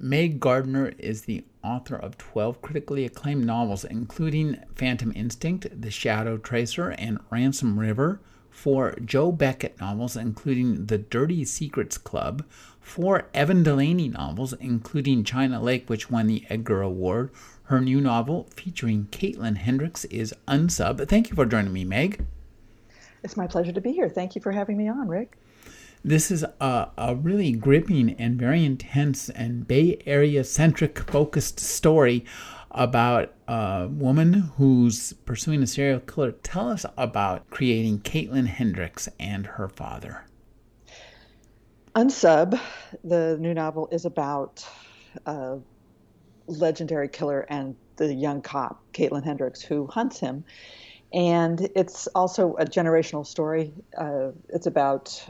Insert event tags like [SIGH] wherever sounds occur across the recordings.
Meg Gardiner is the author of 12 critically acclaimed novels, including Phantom Instinct, The Shadow Tracer, and Ransom River, four Jo Beckett novels, including The Dirty Secrets Club, four Evan Delaney novels, including China Lake, which won the Edgar Award. Her new novel, featuring Caitlin Hendrix, is Unsub. Thank you for joining me, Meg. It's my pleasure to be here. Thank you for having me on, Rick. This is a, a really gripping and very intense and Bay Area centric focused story about a woman who's pursuing a serial killer. Tell us about creating Caitlin Hendrix and her father. Unsub, the new novel, is about a legendary killer and the young cop, Caitlin Hendrix, who hunts him. And it's also a generational story. Uh, it's about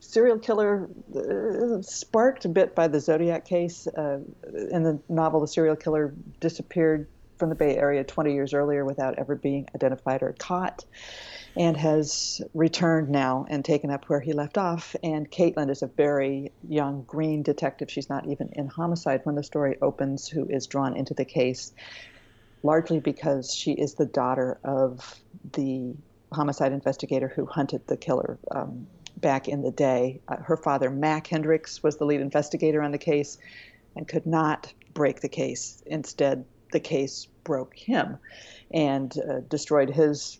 serial killer uh, sparked a bit by the Zodiac case. Uh, in the novel, the serial killer disappeared from the Bay Area 20 years earlier without ever being identified or caught and has returned now and taken up where he left off. And Caitlin is a very young green detective. She's not even in homicide when the story opens, who is drawn into the case largely because she is the daughter of the homicide investigator who hunted the killer um, back in the day. Uh, her father, Mac Hendrix, was the lead investigator on the case and could not break the case. Instead, the case broke him and uh, destroyed his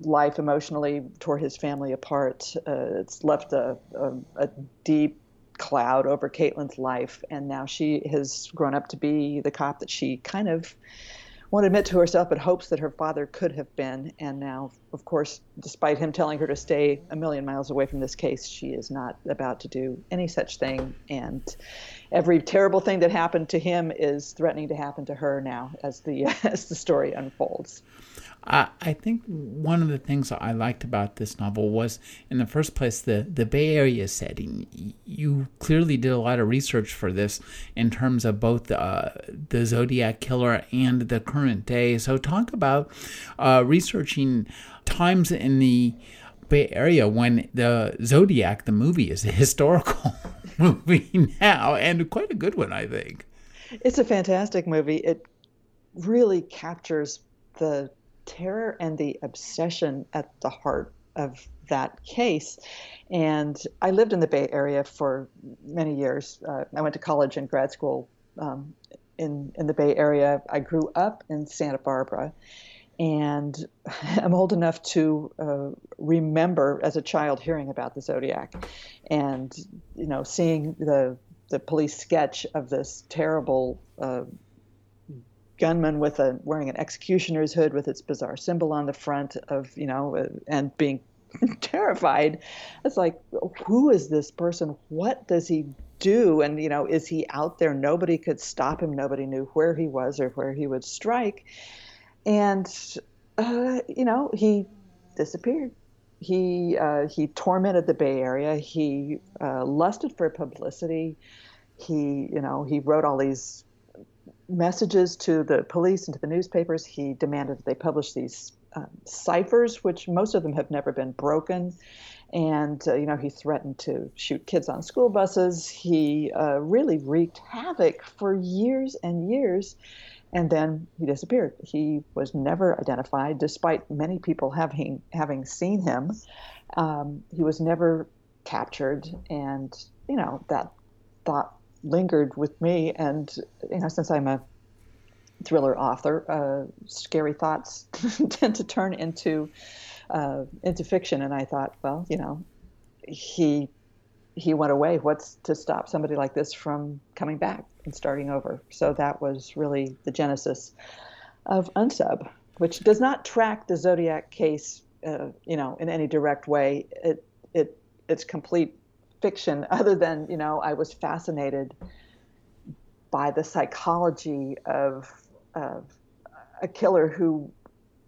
life emotionally, tore his family apart. Uh, it's left a, a, a deep cloud over Caitlin's life, and now she has grown up to be the cop that she kind of won't admit to herself, but hopes that her father could have been. And now, of course, despite him telling her to stay a million miles away from this case, she is not about to do any such thing. And every terrible thing that happened to him is threatening to happen to her now as the [LAUGHS] as the story unfolds. I think one of the things I liked about this novel was, in the first place, the, the Bay Area setting. You clearly did a lot of research for this in terms of both the, uh, the Zodiac Killer and the current day. So, talk about uh, researching times in the Bay Area when the Zodiac, the movie, is a [LAUGHS] historical [LAUGHS] movie now, and quite a good one, I think. It's a fantastic movie. It really captures the terror and the obsession at the heart of that case. And I lived in the Bay Area for many years. Uh, I went to college and grad school um, in in the Bay Area. I grew up in Santa Barbara, and [LAUGHS] I'm old enough to uh, remember as a child hearing about the Zodiac, and you know seeing the the police sketch of this terrible uh, gunman with a wearing an executioner's hood with its bizarre symbol on the front of you know uh, and being [LAUGHS] terrified. It's like who is this person? What does he do? And you know is he out there? Nobody could stop him. Nobody knew where he was or where he would strike. And uh, you know he disappeared. He uh, he tormented the bay area. He uh, lusted for publicity. He you know he wrote all these messages to the police and to the newspapers. He demanded that they publish these uh, ciphers, which most of them have never been broken. And, uh, you know, he threatened to shoot kids on school buses. He uh, really wreaked havoc for years and years. And then he disappeared. He was never identified, despite many people having, having seen him. Um, he was never captured. And, you know, that thought lingered with me. And you know, since I'm a thriller author, uh, scary thoughts [LAUGHS] tend to turn into uh, into fiction. And I thought, well, you know, he he went away. What's to stop somebody like this from coming back and starting over? So that was really the genesis of Unsub, which does not track the Zodiac case, uh, you know, in any direct way. It it it's complete fiction other than you know I was fascinated by the psychology of, of a killer who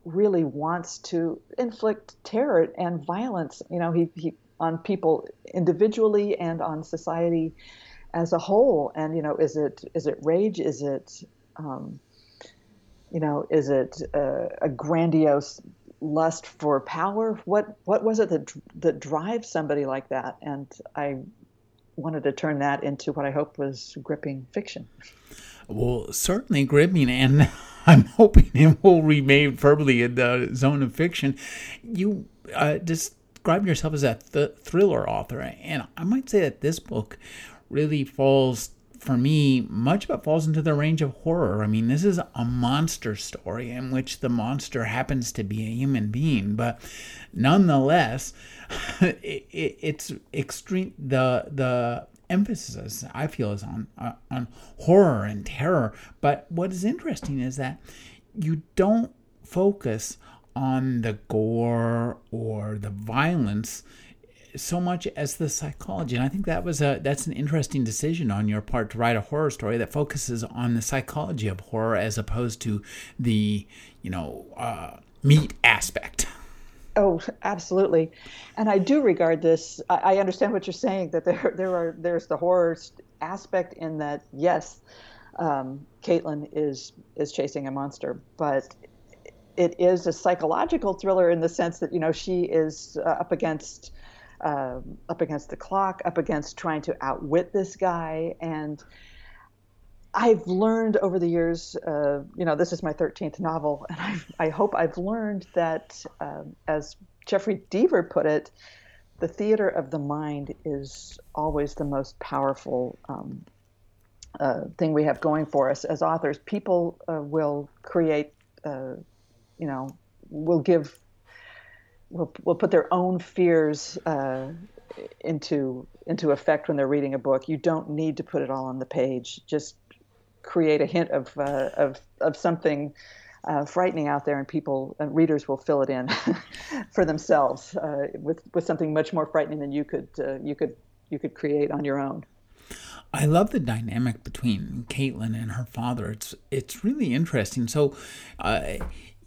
really wants to inflict terror and violence. You know, he, he on people individually and on society as a whole. And you know, is it is it rage? Is it um, you know, is it a, a grandiose lust for power? What what was it that that drives somebody like that? And I wanted to turn that into what I hope was gripping fiction. Well, certainly gripping, and [LAUGHS] I'm hoping it will remain firmly in the zone of fiction. You uh, describe yourself as a th- thriller author, and I might say that this book really falls for me, much of it falls into the range of horror. I mean, this is a monster story in which the monster happens to be a human being, but nonetheless, [LAUGHS] it, it, it's extreme. The the emphasis I feel is on uh, on horror and terror. But what is interesting is that you don't focus on the gore or the violence so much as the psychology. And I think that was a that's an interesting decision on your part to write a horror story that focuses on the psychology of horror as opposed to the you know uh, meat aspect. Oh, absolutely, and I do regard this. I, I understand what you're saying that there there are there's the horror aspect in that yes, um, Caitlin is is chasing a monster, but it is a psychological thriller in the sense that you know she is uh, up against uh, up against the clock, up against trying to outwit this guy. And I've learned over the years, uh, you know, this is my 13th novel, and I've, i hope I've learned that, uh, as Jeffery Deaver put it, the theater of the mind is always the most powerful um, uh, thing we have going for us as authors. People uh, will create, uh, you know, will give will, will put their own fears uh, into into effect when they're reading a book. You don't need to put it all on the page. Just create a hint of uh, of of something uh, frightening out there, and people uh, readers will fill it in [LAUGHS] for themselves uh, with with something much more frightening than you could uh, you could you could create on your own. I love the dynamic between Caitlin and her father. It's it's really interesting. So,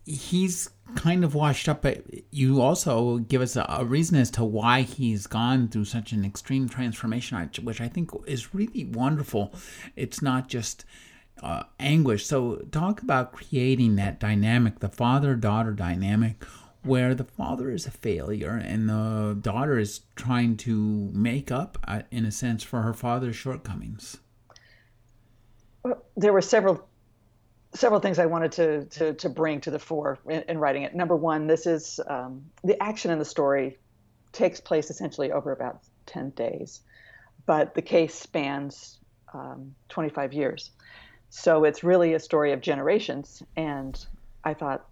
he's kind of washed up, but you also give us a, a, reason as to why he's gone through such an extreme transformation, which I think is really wonderful. It's not just uh, anguish. So, talk about creating that dynamic, the father daughter dynamic, where the father is a failure and the daughter is trying to make up, uh, in a sense, for her father's shortcomings. Well, there were several several things I wanted to to, to bring to the fore in, in writing it. Number one, this is um, the action in the story takes place essentially over about ten days, but the case spans um, 25 years, so it's really a story of generations. And I thought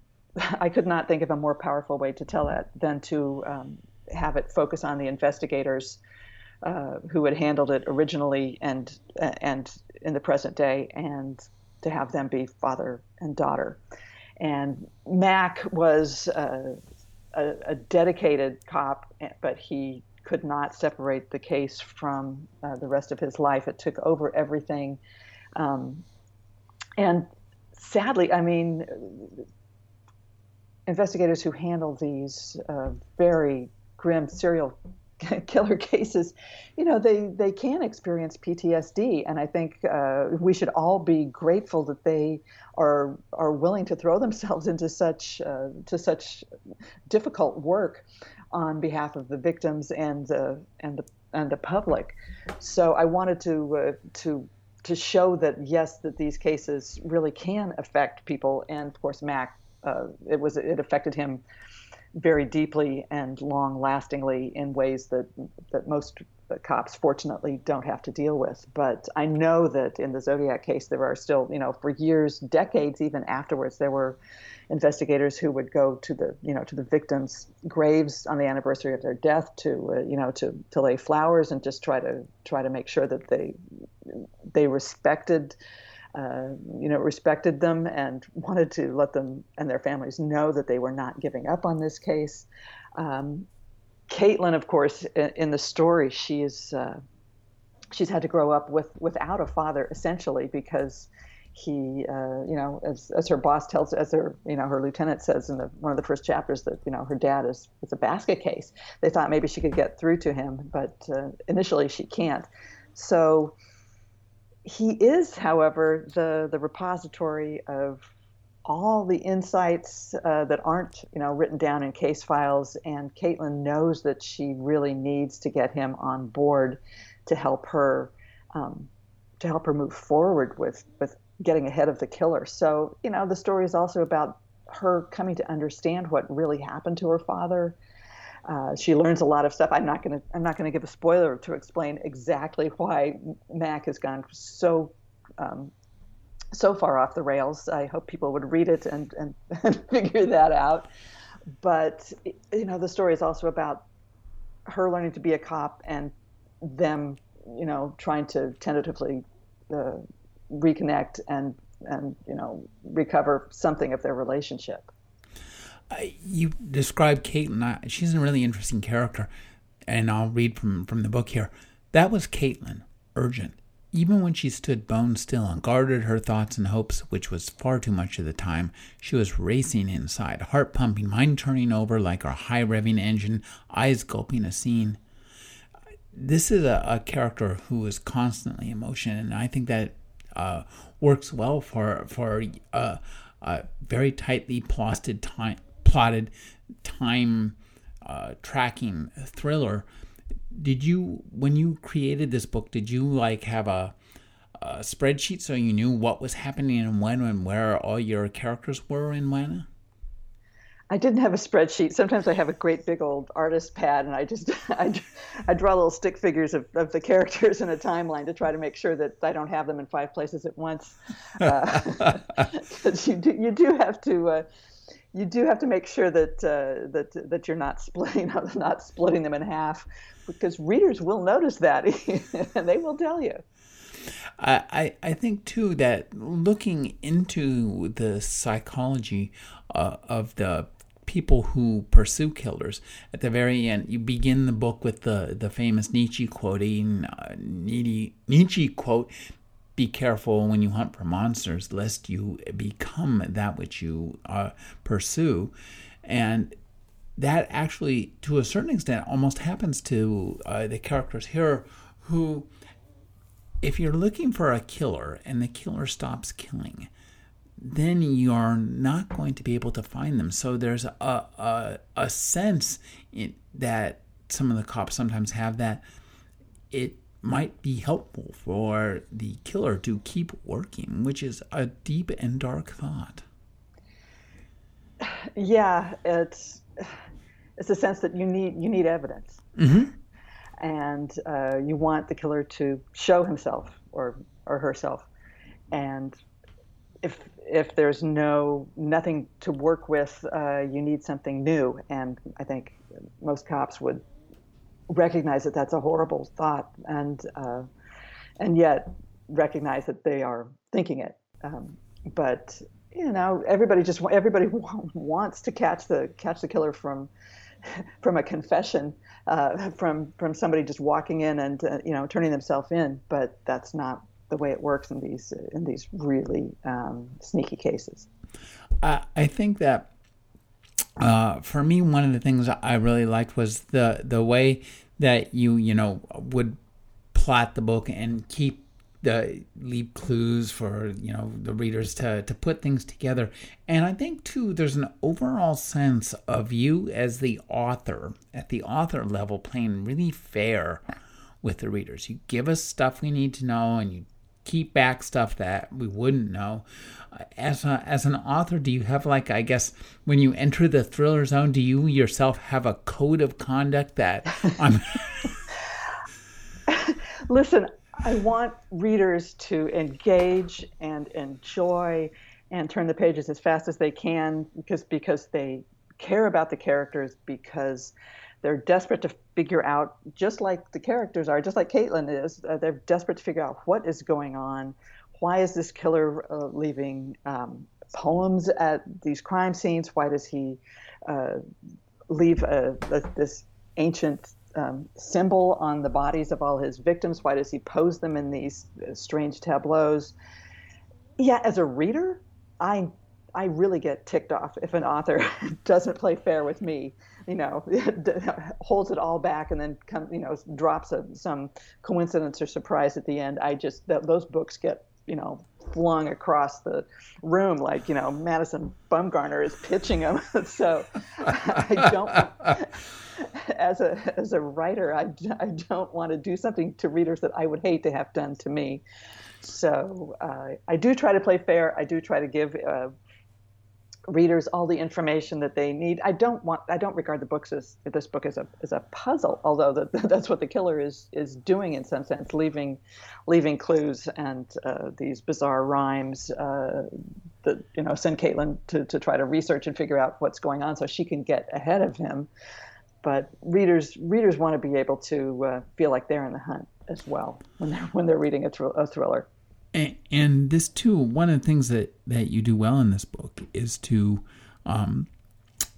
[LAUGHS] I could not think of a more powerful way to tell that than to um, have it focus on the investigators. Uh, who had handled it originally and and in the present day, and to have them be father and daughter. And Mac was a, a, a dedicated cop, but he could not separate the case from uh, the rest of his life. It took over everything. Um, and sadly, I mean, investigators who handle these uh, very grim serial [LAUGHS] killer cases, you know, they, they can experience PTSD. And I think uh, we should all be grateful that they are, are willing to throw themselves into such, uh, to such difficult work on behalf of the victims and, uh, and, the, and the public. So I wanted to, uh, to, to show that, yes, that these cases really can affect people. And of course, Mac, uh, it was, it affected him very deeply and long lastingly in ways that that most cops fortunately don't have to deal with. But i know that in the zodiac case there are still you know for years decades even afterwards there were investigators who would go to the you know to the victims graves on the anniversary of their death to uh, you know to to lay flowers and just try to try to make sure that they they respected uh, you know, respected them and wanted to let them and their families know that they were not giving up on this case. Um, Caitlin, of course, in, in the story, she is uh, she's had to grow up with without a father essentially because he, uh, you know, as, as her boss tells, as her, you know, her lieutenant says in the, one of the first chapters that, you know, her dad is, is a basket case. They thought maybe she could get through to him, but uh, initially she can't. So he is, however, the, the repository of all the insights uh, that aren't, you know, written down in case files. And Caitlin knows that she really needs to get him on board to help her, um, to help her move forward with with getting ahead of the killer. So, you know, the story is also about her coming to understand what really happened to her father. Uh, she learns a lot of stuff. I'm not going to I'm not going to give a spoiler to explain exactly why Mac has gone so um, so far off the rails. I hope people would read it and, and, [LAUGHS] and figure that out. But you know, the story is also about her learning to be a cop and them, you know, trying to tentatively uh, reconnect and and you know recover something of their relationship. You described Caitlin. She's a really interesting character, and I'll read from from the book here. That was Caitlin, urgent. Even when she stood bone still and guarded her thoughts and hopes, which was far too much of the time, she was racing inside, heart pumping, mind turning over like a high revving engine, eyes gulping a scene. This is a, a character who is constantly in motion, and I think that uh, works well for for uh, a very tightly plotted time plotted time uh, tracking thriller. Did you when you created this book? Did you like have a, a spreadsheet so you knew what was happening and when and where all your characters were and when? I didn't have a spreadsheet. Sometimes I have a great big old artist pad, and I just [LAUGHS] I, I draw little stick figures of, of the characters in a timeline to try to make sure that I don't have them in five places at once. Uh, [LAUGHS] you do you do have to uh, you do have to make sure that uh, that that you're not splitting [LAUGHS] not splitting them in half, because readers will notice that, [LAUGHS] and they will tell you. I, I think too that looking into the psychology uh, of the people who pursue killers. At the very end, you begin the book with the, the famous Nietzsche quoting, uh, Nietzsche, Nietzsche quote, be careful when you hunt for monsters, lest you become that which you uh, pursue. And that actually, to a certain extent, almost happens to uh, the characters here who, if you're looking for a killer and the killer stops killing, then you're not going to be able to find them. So there's a a, a sense in, that some of the cops sometimes have that it might be helpful for the killer to keep working, which is a deep and dark thought. Yeah, it's it's a sense that you need you need evidence, mm-hmm. and uh, you want the killer to show himself or or herself, and if if there's no nothing to work with, uh, you need something new. And I think most cops would recognize that that's a horrible thought, and uh, and yet recognize that they are thinking it. Um, but you know, everybody just everybody [LAUGHS] wants to catch the catch the killer from from a confession, uh, from from somebody just walking in and uh, you know turning themselves in. But that's not the way it works in these in these really um, sneaky cases. I, I think that uh, for me, one of the things I really liked was the the way that you you know would plot the book and keep the leave clues for you know the readers to to put things together. And i think too there's an overall sense of you as the author at the author level playing really fair with the readers. You give us stuff we need to know and you keep back stuff that we wouldn't know. Uh, as a, as an author, do you have like I guess when you enter the thriller zone, do you yourself have a code of conduct that [LAUGHS] I'm? [LAUGHS] Listen, I want readers to engage and enjoy and turn the pages as fast as they can because because they care about the characters because they're desperate to figure out, just like the characters are, just like Caitlin is, uh, they're desperate to figure out what is going on. Why is this killer uh, leaving um, poems at these crime scenes? Why does he uh, leave a, a, this ancient um, symbol on the bodies of all his victims? Why does he pose them in these uh, strange tableaus? Yeah, as a reader, I I really get ticked off if an author [LAUGHS] doesn't play fair with me. You know, [LAUGHS] holds it all back and then come, you know, drops a, some coincidence or surprise at the end. I just th- those books get you know flung across the room like you know Madison Bumgarner is pitching them. [LAUGHS] so I don't. As a as a writer, I, I don't want to do something to readers that I would hate to have done to me. So uh, I do try to play fair. I do try to give uh, readers all the information that they need. I don't want I don't regard the books as this book as a as a puzzle, although that [LAUGHS] that's what the killer is is doing in some sense, leaving leaving clues and uh, these bizarre rhymes uh, that you know send Caitlin to to try to research and figure out what's going on so she can get ahead of him. But readers readers want to be able to uh, feel like they're in the hunt as well when they're when they're reading a, thr- a thriller. And, this too, one of the things that that you do well in this book is to um,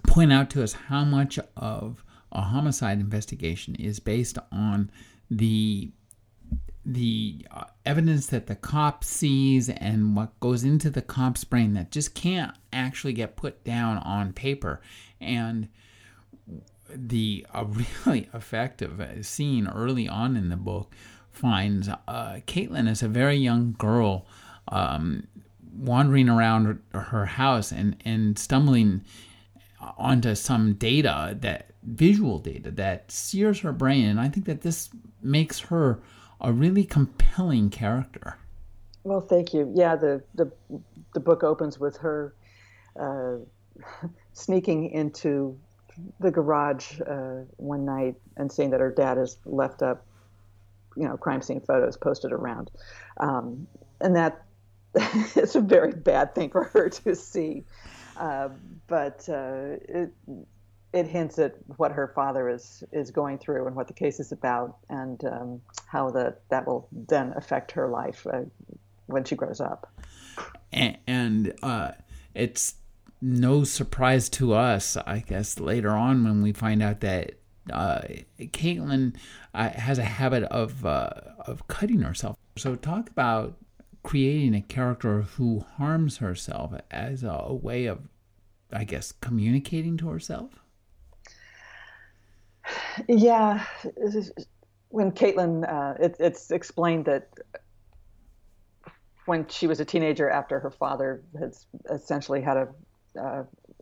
point out to us how much of a homicide investigation is based on the the uh, evidence that the cop sees and what goes into the cop's brain that just can't actually get put down on paper. And the a [LAUGHS] really effective scene early on in the book finds uh, Caitlin as a very young girl um, wandering around her house and, and stumbling onto some data that visual data that sears her brain. And i think that this makes her a really compelling character. Well thank you. Yeah the the, the book opens with her uh, [LAUGHS] sneaking into the garage uh, one night and seeing that her dad has left up you know crime scene photos posted around, um, and that [LAUGHS] it's a very bad thing for her to see. Uh, but uh, it it hints at what her father is is going through and what the case is about, and um, how that that will then affect her life uh, when she grows up. And, and uh, it's no surprise to us, I guess, later on when we find out that uh, Caitlin uh, has a habit of uh, of cutting herself. So talk about creating a character who harms herself as a, a way of, I guess, communicating to herself. Yeah, when Caitlin, uh, it, it's explained that when she was a teenager, after her father has essentially had a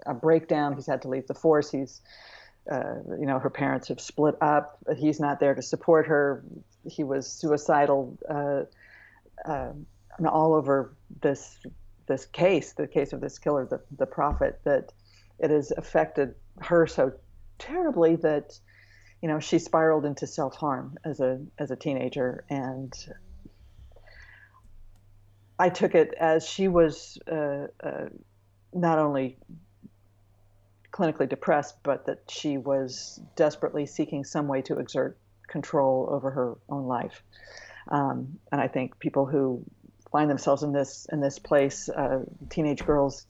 a breakdown, he's had to leave the force. He's uh, you know, her parents have split up. He's not there to support her. He was suicidal. Uh, uh, all over this this case, the case of this killer, the the prophet, that it has affected her so terribly that you know she spiraled into self harm as a as a teenager, and I took it as she was uh, uh, not only clinically depressed, but that she was desperately seeking some way to exert control over her own life. Um, and I think people who find themselves in this in this place, uh, teenage girls,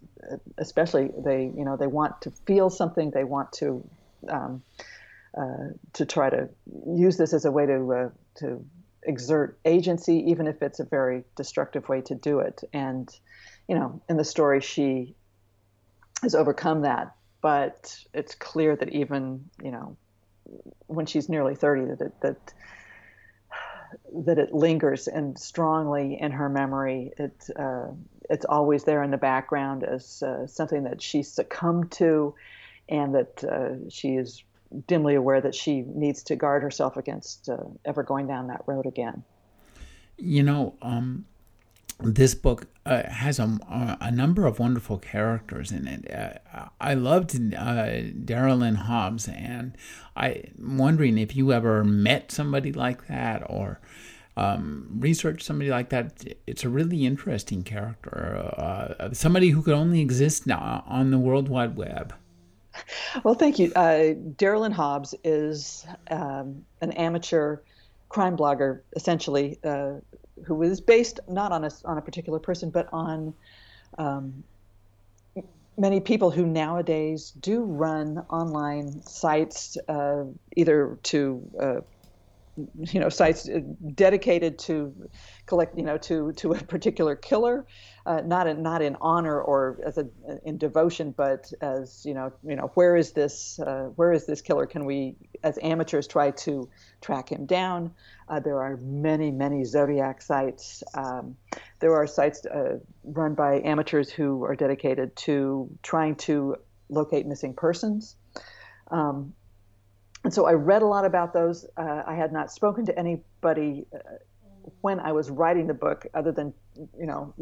especially, they you know they want to feel something, they want to um, uh, to try to use this as a way to uh, to exert agency, even if it's a very destructive way to do it. And you know, in the story, she has overcome that but it's clear that even you know when she's nearly 30 that it, that that it lingers and strongly in her memory. It uh, it's always there in the background as uh, something that she succumbed to, and that uh, she is dimly aware that she needs to guard herself against uh, ever going down that road again. You know, um, this book uh, has a, a number of wonderful characters in it. Uh, I loved uh, Daryl Lynn Hobbs, and I'm wondering if you ever met somebody like that or um, researched somebody like that. It's a really interesting character, uh, somebody who could only exist now on the World Wide Web. Well, thank you. Uh, Daryl Hobbs is um, an amateur crime blogger, essentially, uh, who was based not on a on a particular person, but on um, many people who nowadays do run online sites, uh, either to uh, you know sites dedicated to collect you know to to a particular killer uh, not in not in honor or as a in devotion but as you know you know where is this uh, where is this killer? Can we as amateurs try to track him down uh, there are many many zodiac sites um, there are sites uh, run by amateurs who are dedicated to trying to locate missing persons um, and so I read a lot about those. Uh, I had not spoken to anybody uh, when I was writing the book, other than you know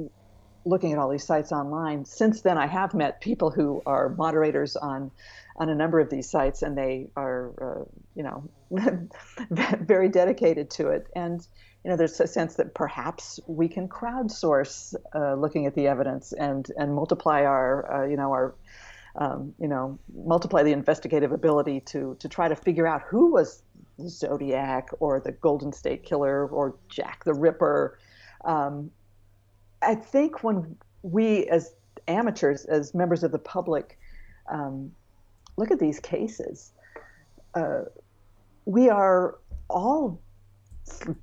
looking at all these sites online. Since then, I have met people who are moderators on on a number of these sites, and they are uh, you know [LAUGHS] very dedicated to it. And you know, there's a sense that perhaps we can crowdsource uh, looking at the evidence and and multiply our uh, you know our um, you know, multiply the investigative ability to to try to figure out who was Zodiac or the Golden State Killer or Jack the Ripper. Um, I think when we as amateurs, as members of the public, um, look at these cases, uh, we are all,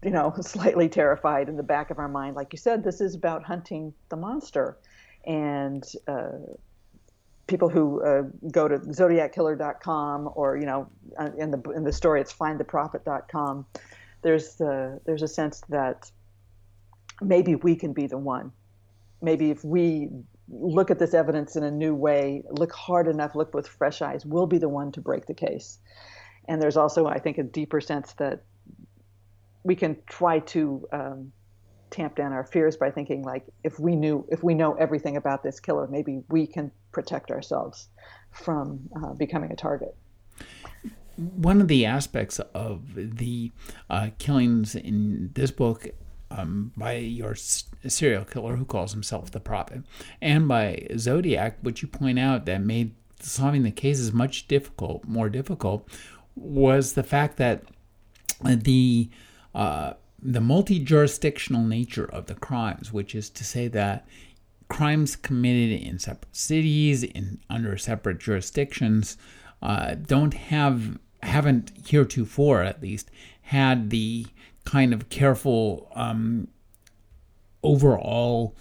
you know, [LAUGHS] slightly terrified in the back of our mind. Like you said, this is about hunting the monster, and uh, people who uh, go to zodiackiller.com or you know uh, in the in the story it's findtheprophet.com there's uh, there's a sense that maybe we can be the one. Maybe if we look at this evidence in a new way look hard enough look with fresh eyes we'll be the one to break the case. And there's also i think a deeper sense that we can try to um, tamp down our fears by thinking like if we knew if we know everything about this killer maybe we can protect ourselves from uh, becoming a target. One of the aspects of the uh, killings in this book um, by your serial killer who calls himself the prophet. And by zodiac which you point out that made solving the cases much difficult more difficult was the fact that the uh, the multi jurisdictional nature of the crimes, which is to say that crimes committed in separate cities, in under separate jurisdictions, uh, don't have haven't heretofore at least had the kind of careful um, overall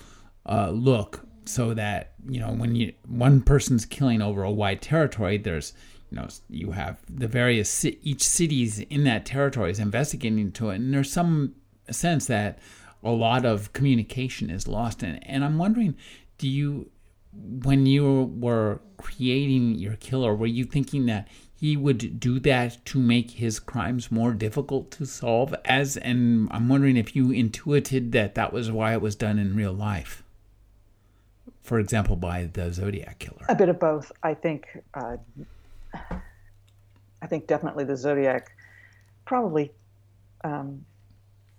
uh, look so that you know when you one person's killing over a wide territory there's you know you have the various each cities in that territory is investigating into it. And there's some sense that a lot of communication is lost and and I'm wondering do you when you were creating your killer were you thinking that he would do that to make his crimes more difficult to solve as and I'm wondering if you intuited that that was why it was done in real life. For example by the Zodiac killer. A bit of both. I think uh, I think definitely the Zodiac probably um,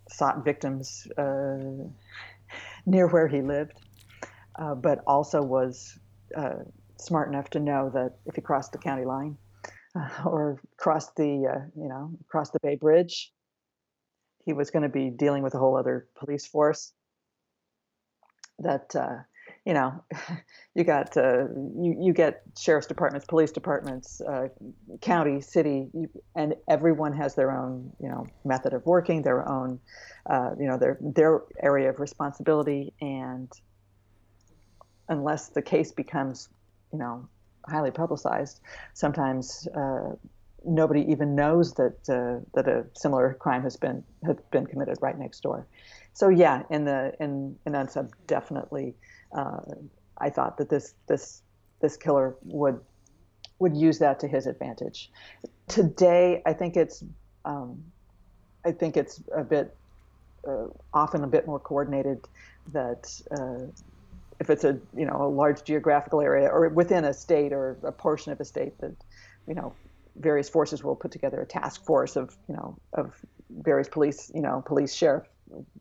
sought victims uh, near where he lived, uh, but also was uh, smart enough to know that if he crossed the county line uh, [LAUGHS] or crossed the uh, you know crossed the Bay Bridge, he was going to be dealing with a whole other police force. That uh, you know, [LAUGHS] you got uh, you you get sheriff's departments, police departments, uh, county, city, you, and everyone has their own you know method of working, their own uh, you know their their area of responsibility, and unless the case becomes you know highly publicized, sometimes uh, nobody even knows that uh, that a similar crime has been has been committed right next door. So yeah, in the in in unsub definitely uh, I thought that this this this killer would would use that to his advantage. Today, I think it's um, I think it's a bit uh, often a bit more coordinated. That uh, if it's a you know a large geographical area or within a state or a portion of a state, that you know various forces will put together a task force of you know of various police you know police sheriff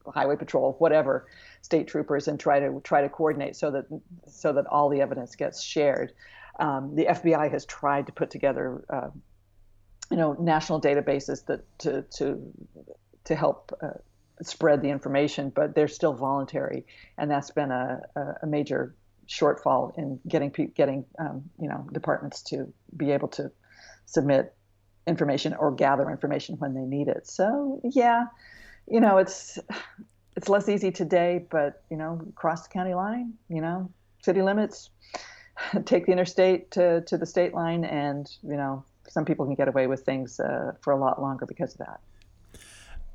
highway patrol, whatever, state troopers, and try to try to coordinate so that so that all the evidence gets shared. Um, the FBI has tried to put together, uh, you know, national databases that to to to help uh, spread the information, but they're still voluntary, and that's been a, a major shortfall in getting getting um, you know departments to be able to submit information or gather information when they need it. So yeah, you know, it's it's less easy today, but you know, cross the county line, you know, city limits, [LAUGHS] take the interstate to, to the state line, and you know, some people can get away with things uh, for a lot longer because of that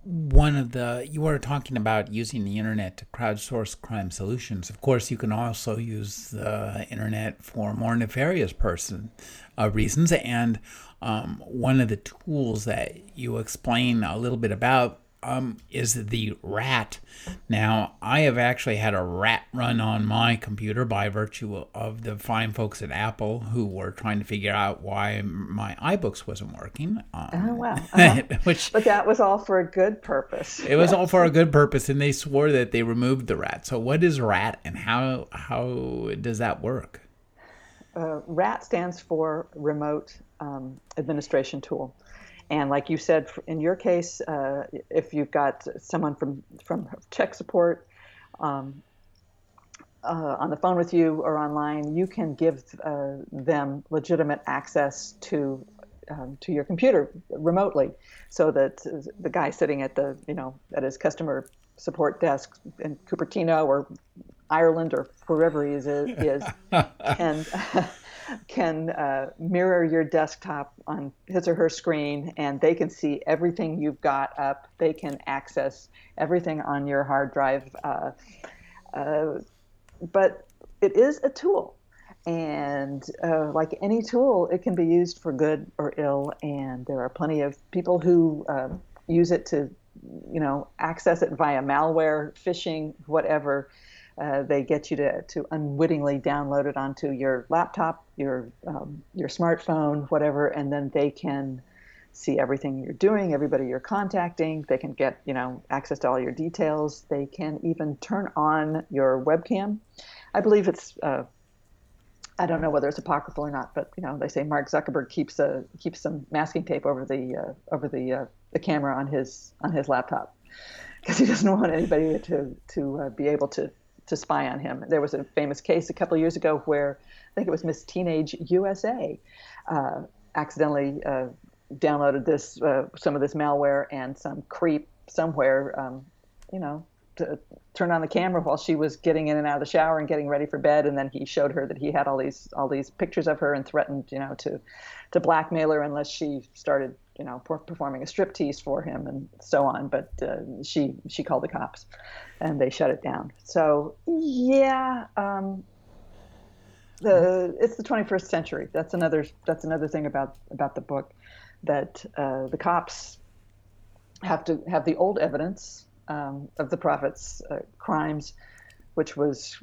one of the you were talking about using the internet to crowdsource crime solutions. Of course, you can also use the internet for more nefarious person uh, reasons. And um, one of the tools that you explain a little bit about um, is the rat. Now, I have actually had a rat run on my computer by virtue of the fine folks at Apple who were trying to figure out why my iBooks wasn't working. Um, oh wow! [LAUGHS] Uh-huh. which, but that was all for a good purpose. It was all for a good purpose, and they swore that they removed the rat. So, what is rat, and how how does that work? Uh, RAT stands for Remote um, Administration Tool. And like you said, in your case, uh, if you've got someone from from tech support um, uh, on the phone with you or online, you can give uh, them legitimate access to um, to your computer remotely, so that the guy sitting at the you know at his customer support desk in Cupertino or Ireland or wherever he is, is [LAUGHS] can [LAUGHS] can uh, mirror your desktop on his or her screen and they can see everything you've got up. They can access everything on your hard drive. Uh, uh, but it is a tool. And uh, like any tool, it can be used for good or ill. And there are plenty of people who uh, use it to, you know, access it via malware, phishing, whatever. Uh, they get you to, to unwittingly download it onto your laptop, your um, your smartphone, whatever, and then they can see everything you're doing, everybody you're contacting. They can get you know access to all your details. They can even turn on your webcam. I believe it's. Uh, I don't know whether it's apocryphal or not, but you know they say Mark Zuckerberg keeps a keeps some masking tape over the uh, over the uh, the camera on his on his laptop because he doesn't want anybody to to uh, be able to to spy on him. There was a famous case a couple of years ago where I think it was Miss Teenage USA uh, accidentally uh, downloaded this uh, some of this malware and some creep somewhere, um, you know, to turn on the camera while she was getting in and out of the shower and getting ready for bed, and then he showed her that he had all these all these pictures of her and threatened, you know, to to blackmail her unless she started you know, performing a striptease for him and so on. But uh, she she called the cops, and they shut it down. So yeah, um, the it's the 21st century. That's another that's another thing about about the book that uh, the cops have to have the old evidence um, of the prophet's uh, crimes, which was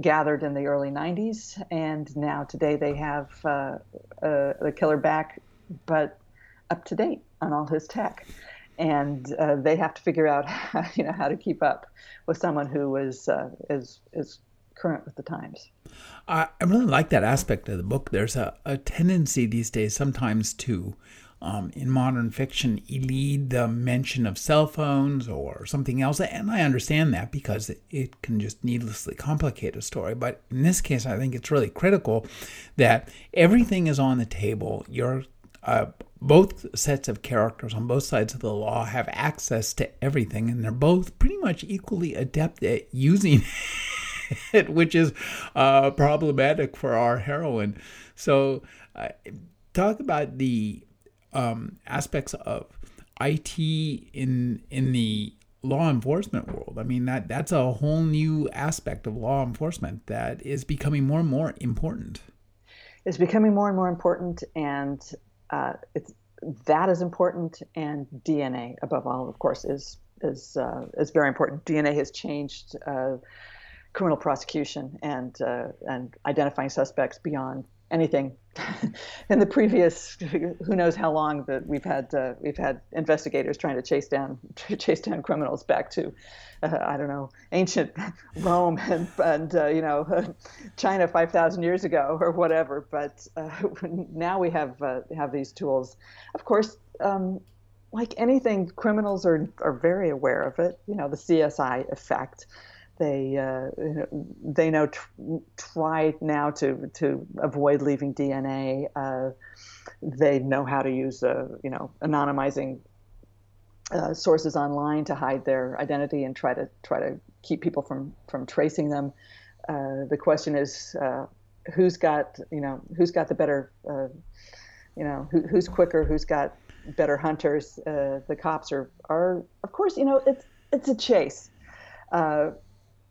gathered in the early 90s, and now today they have uh, uh, the killer back, but up to date on all his tech, and uh, they have to figure out how, [LAUGHS] you know how to keep up with someone who is uh, is is current with the times. I really like that aspect of the book. There's a, a tendency these days sometimes to, um, in modern fiction, elide the mention of cell phones or something else. And I understand that because it, it can just needlessly complicate a story. But in this case, I think it's really critical that everything is on the table. You're uh, both sets of characters on both sides of the law have access to everything, and they're both pretty much equally adept at using [LAUGHS] it, which is uh, problematic for our heroine. So, uh, talk about the um, aspects of IT in in the law enforcement world. I mean that that's a whole new aspect of law enforcement that is becoming more and more important. It's becoming more and more important, and uh, it's that is important, and DNA above all, of course, is is uh, is very important. DNA has changed uh, criminal prosecution and uh, and identifying suspects beyond anything. [LAUGHS] In the previous who knows how long that we've had uh, we've had investigators trying to chase down [LAUGHS] chase down criminals back to uh, I don't know ancient [LAUGHS] Rome and and uh, you know China 5,000 years ago or whatever. But uh, now we have uh, have these tools. Of course um, like anything criminals are are very aware of it you know the CSI effect they uh, they know tr- try now to to avoid leaving DNA. Uh, they know how to use, uh, you know, anonymizing uh, sources online to hide their identity and try to try to keep people from from tracing them. Uh, the question is, uh, who's got you know who's got the better, you know, who, who's quicker, who's got better hunters. The cops are are of course you know it's it's a chase. Uh,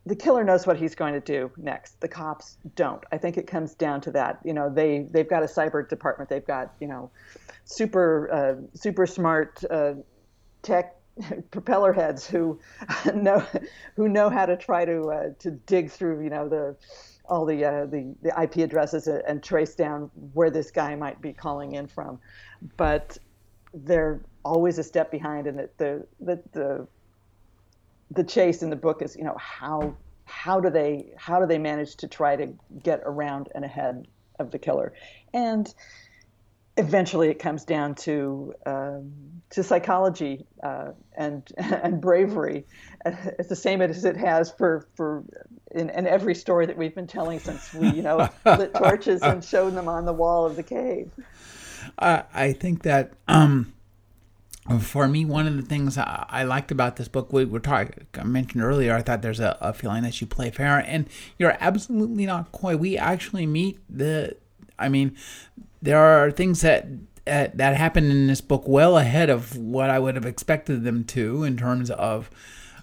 the killer knows what he's going to do next. The cops don't. I think it comes down to that. You know, they they've got a cyber department. They've got you know, super uh, super smart uh, tech [LAUGHS] propeller heads who [LAUGHS] know who know how to try to uh, to dig through you know the all the uh, the the IP addresses and trace down where this guy might be calling in from, but they're always a step behind, and the the the, the the chase in the book is you know how how do they how do they manage to try to get around and ahead of the killer? And eventually it comes down to um, to psychology uh, and [LAUGHS] and bravery. It's the same as it has for for in, in every story that we've been telling since we you know [LAUGHS] lit torches and showed them on the wall of the cave. I, I think that um, for me, one of the things I, liked about this book, we were talking, I mentioned earlier, I thought there's a, a, feeling that you play fair, and you're absolutely not coy. We actually meet the, I mean, there are things that uh, that happen in this book well ahead of what I would have expected them to in terms of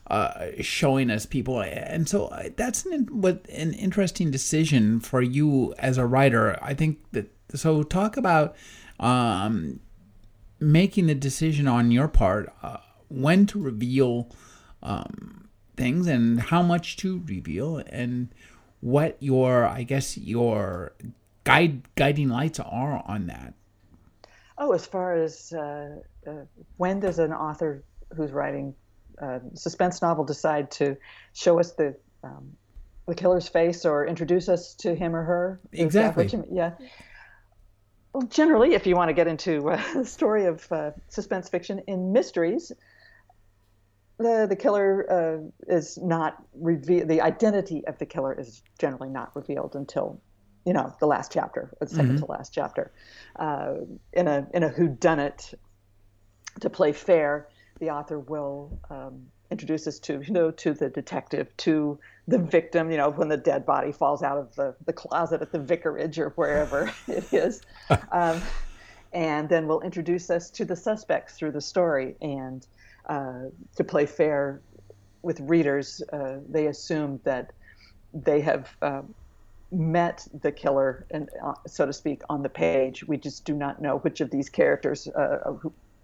uh, showing us people, and so uh, that's an what an interesting decision for you as a writer. I think that so talk about. Um, making the decision on your part uh, when to reveal um, things and how much to reveal and what your i guess your guide guiding lights are on that. Oh as far as uh, uh, when does an author who's writing a suspense novel decide to show us the um, the killer's face or introduce us to him or her? Exactly. yeah well, generally, if you want to get into uh, [LAUGHS] the story of uh, suspense fiction in mysteries, the the killer uh, is not revealed. The identity of the killer is generally not revealed until you know the last chapter, the 2nd mm-hmm. to last chapter. Uh, in a in a whodunit, to play fair, the author will um, introduce us to you know to the detective, to the victim, you know, when the dead body falls out of the, the closet at the vicarage or wherever [LAUGHS] it is. [LAUGHS] Um, and then we'll introduce us to the suspects through the story. And uh, to play fair with readers, uh, they assume that they have uh, met the killer, and uh, so to speak, on the page. We just do not know which of these characters uh,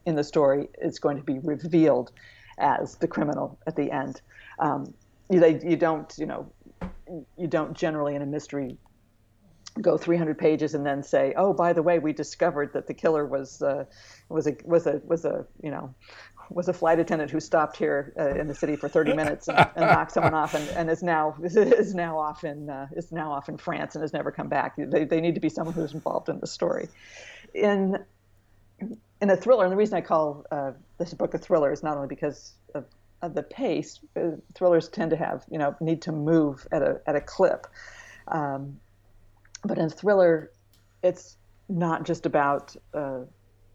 in the story is going to be revealed as the criminal at the end. Um, they, you don't you know you don't generally in a mystery go 300 pages and then say, "Oh, by the way, we discovered that the killer was uh, was a was a was a you know was a flight attendant who stopped here uh, in the city for 30 minutes and, and knocked someone off and, and is now [LAUGHS] is now off in uh, is now off in France and has never come back. They, they need to be someone who's involved in the story. In in a thriller, and the reason I call uh, this book a thriller is not only because of of the pace. Uh, thrillers tend to have, you know, need to move at a at a clip. Um, but in thriller, it's not just about uh,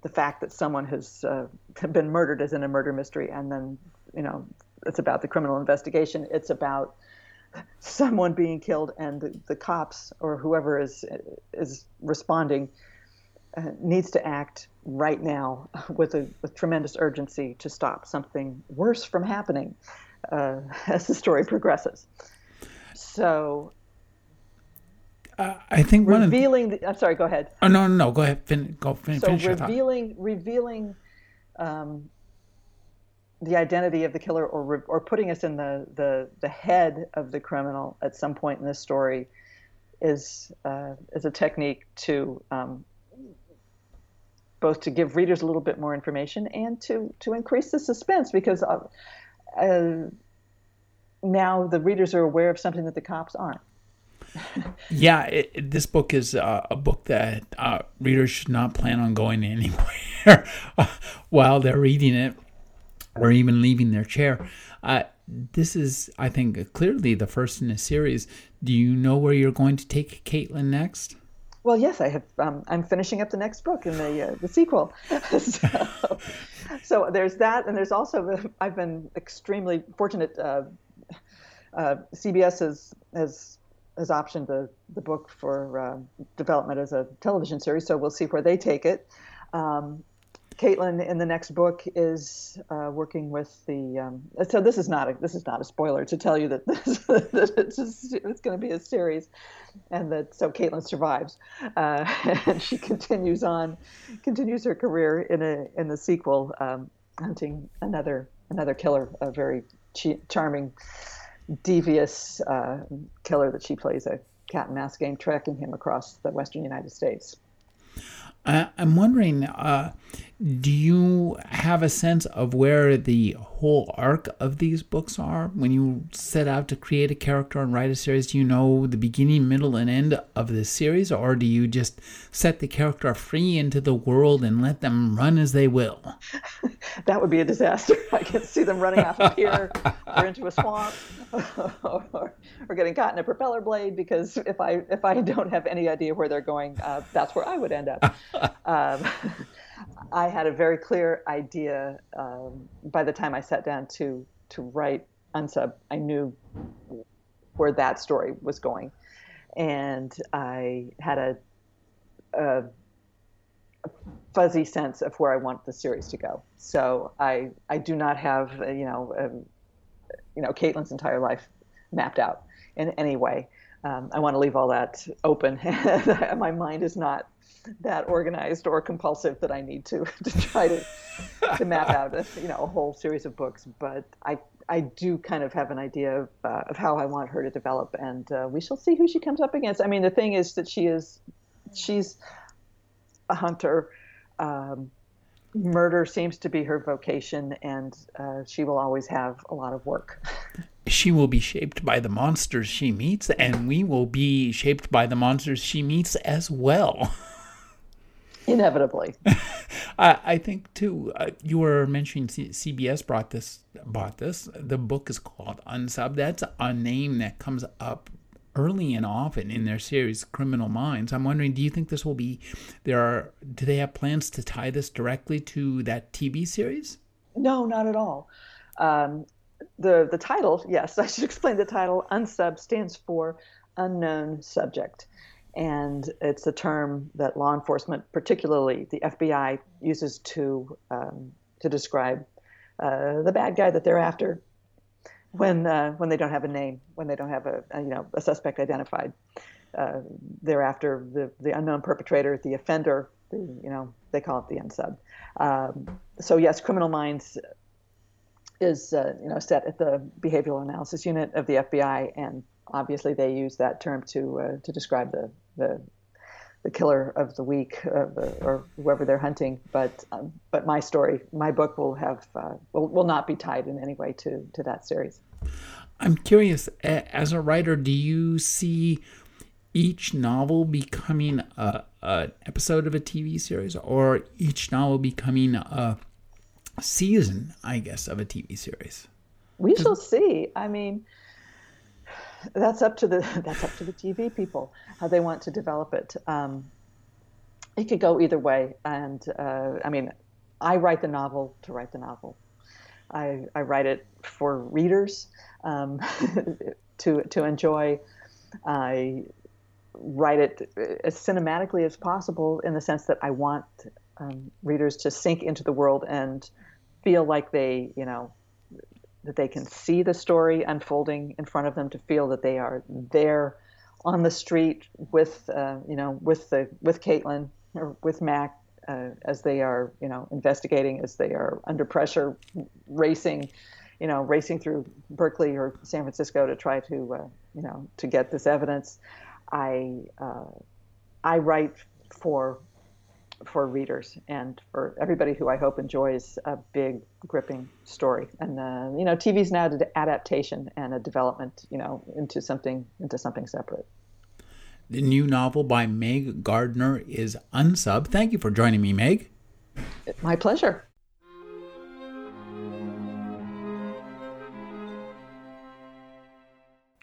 the fact that someone has uh, [LAUGHS] been murdered as in a murder mystery, and then you know it's about the criminal investigation. It's about [LAUGHS] someone being killed, and the, the cops or whoever is is responding uh, needs to act right now [LAUGHS] with a with tremendous urgency to stop something worse from happening uh, [LAUGHS] as the story progresses. So. Uh, I think one revealing. The, I'm sorry. Go ahead. Oh no, no, no. Go ahead. Fin, go fin, so finish revealing, revealing, um, the identity of the killer, or or putting us in the, the the head of the criminal at some point in this story, is uh, is a technique to um, both to give readers a little bit more information and to to increase the suspense because uh, uh, now the readers are aware of something that the cops aren't. [LAUGHS] yeah, it, this book is uh, a book that uh, readers should not plan on going anywhere [LAUGHS] while they're reading it or even leaving their chair. Uh, this is, I think, clearly the first in a series. Do you know where you're going to take Caitlin next? Well, yes, I have. Um, I'm finishing up the next book in the uh, the sequel. [LAUGHS] so, so, there's that, and there's also I've been extremely fortunate. Uh, uh, CBS has has has optioned the the book for uh, development as a television series, so we'll see where they take it. Um, Caitlin in the next book is uh, working with the. Um, so this is not a this is not a spoiler to tell you that, [LAUGHS] this, that it's, it's going to be a series, and that so Caitlin survives, uh, [LAUGHS] and she continues on, continues her career in a in the sequel, um, hunting another another killer, a very charming, devious uh, killer that she plays a cat and mouse game, tracking him across the western United States. I'm wondering, uh, do you have a sense of where the whole arc of these books are? When you set out to create a character and write a series, do you know the beginning, middle, and end of the series, or do you just set the character free into the world and let them run as they will? [LAUGHS] that would be a disaster. [LAUGHS] I can see them running off a pier [LAUGHS] or into a swamp or, or, getting caught in a propeller blade because if I if I don't have any idea where they're going, uh, that's where I would end up. Um, I had a very clear idea um, by the time I sat down to to write Unsub. I knew where that story was going, and I had a, a, fuzzy sense of where I want the series to go. So I I do not have you know um, you know Caitlin's entire life mapped out in any way. Um, I want to leave all that open. [LAUGHS] My mind is not that organized or compulsive that I need to [LAUGHS] to try to to map [LAUGHS] out a, you know a whole series of books. But I I do kind of have an idea of, uh, of how I want her to develop, and uh, we shall see who she comes up against. I mean, the thing is that she is she's a hunter. Um, murder seems to be her vocation, and uh, she will always have a lot of work. She will be shaped by the monsters she meets, and we will be shaped by the monsters she meets as well. [LAUGHS] Inevitably. I, I think too. Uh, you were mentioning C- CBS brought this, bought this. The book is called Unsub. That's a name that comes up early and often in their series criminal minds i'm wondering do you think this will be there are do they have plans to tie this directly to that tv series no not at all um, the the title yes [LAUGHS] i should explain the title unsub stands for unknown subject and it's a term that law enforcement, particularly the FBI, uses to um, to describe uh, the bad guy that they're after when uh, when they don't have a name, when they don't have a, a you know a suspect identified. Uh, they're after the the unknown perpetrator, the offender. The, you know they call it the unsub. Um, so yes, Criminal Minds is uh, you know set at the behavioral analysis unit of the FBI, and obviously they use that term to uh, to describe the the the killer of the week uh, or whoever they're hunting. But um, but my story, my book will have uh, will, will not be tied in any way to to that series. I'm curious, as a writer, do you see each novel becoming a, an episode of a TV series, or each novel becoming a season, I guess, of a TV series? We shall see. I mean, that's up to the [LAUGHS] that's up to the TV people how they want to develop it. Um, it could go either way, and uh, I mean, I write the novel to write the novel. I, I write it for readers um, [LAUGHS] to to enjoy. I write it as cinematically as possible in the sense that I want um, readers to sink into the world and feel like they, you know, that they can see the story unfolding in front of them, to feel that they are there on the street with, uh, you know, with the with Caitlin or with Mac uh, as they are, you know, investigating, as they are under pressure, racing, you know, racing through Berkeley or San Francisco to try to, uh, you know, to get this evidence. I uh, I write for for readers and for everybody who I hope enjoys a big, gripping story. And uh, you know, TV's now an adaptation and a development, you know, into something into something separate. The new novel by Meg Gardiner is Unsub. Thank you for joining me, Meg. My pleasure.